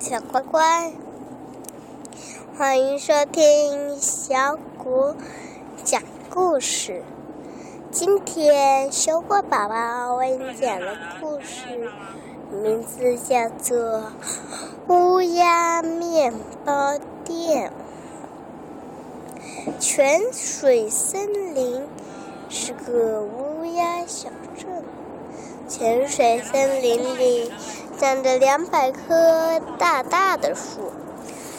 小乖乖，欢迎收听小谷讲故事。今天小果宝宝为你讲的故事名字叫做《乌鸦面包店》。泉水森林是个乌鸦小镇。泉水森林里长着两百棵大大的树，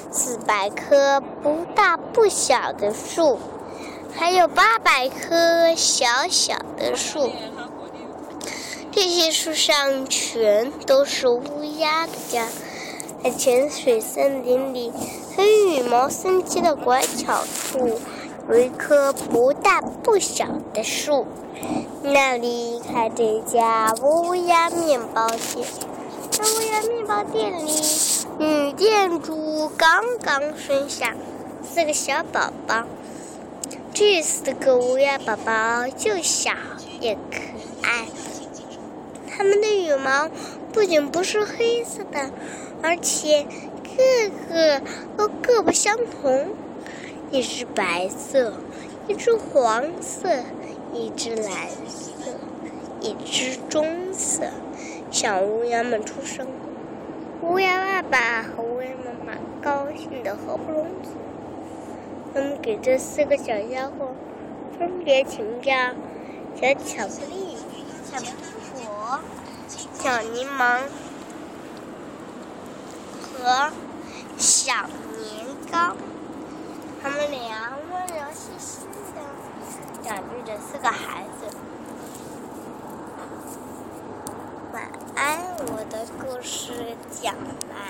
四百棵不大不小的树，还有八百棵小小的树。这些树上全都是乌鸦的家。在泉水森林里，很羽毛生机的拐角处，有一棵不大不小的树。那里开着一家乌鸦面包店，在乌鸦面包店里，女店主刚刚生下四个小宝宝。这四个乌鸦宝宝又小又可爱，它们的羽毛不仅不是黑色的，而且个个都各不相同，一只白色，一只黄色。一只蓝色，一只棕色。小乌鸦们出生，乌鸦爸爸和乌鸦妈妈高兴的合不拢嘴。他们给这四个小家伙分别起名叫：小巧克力、小苹果、小柠檬和小年糕。他们俩温柔细心的。养育着四个孩子。安，我的故事讲完。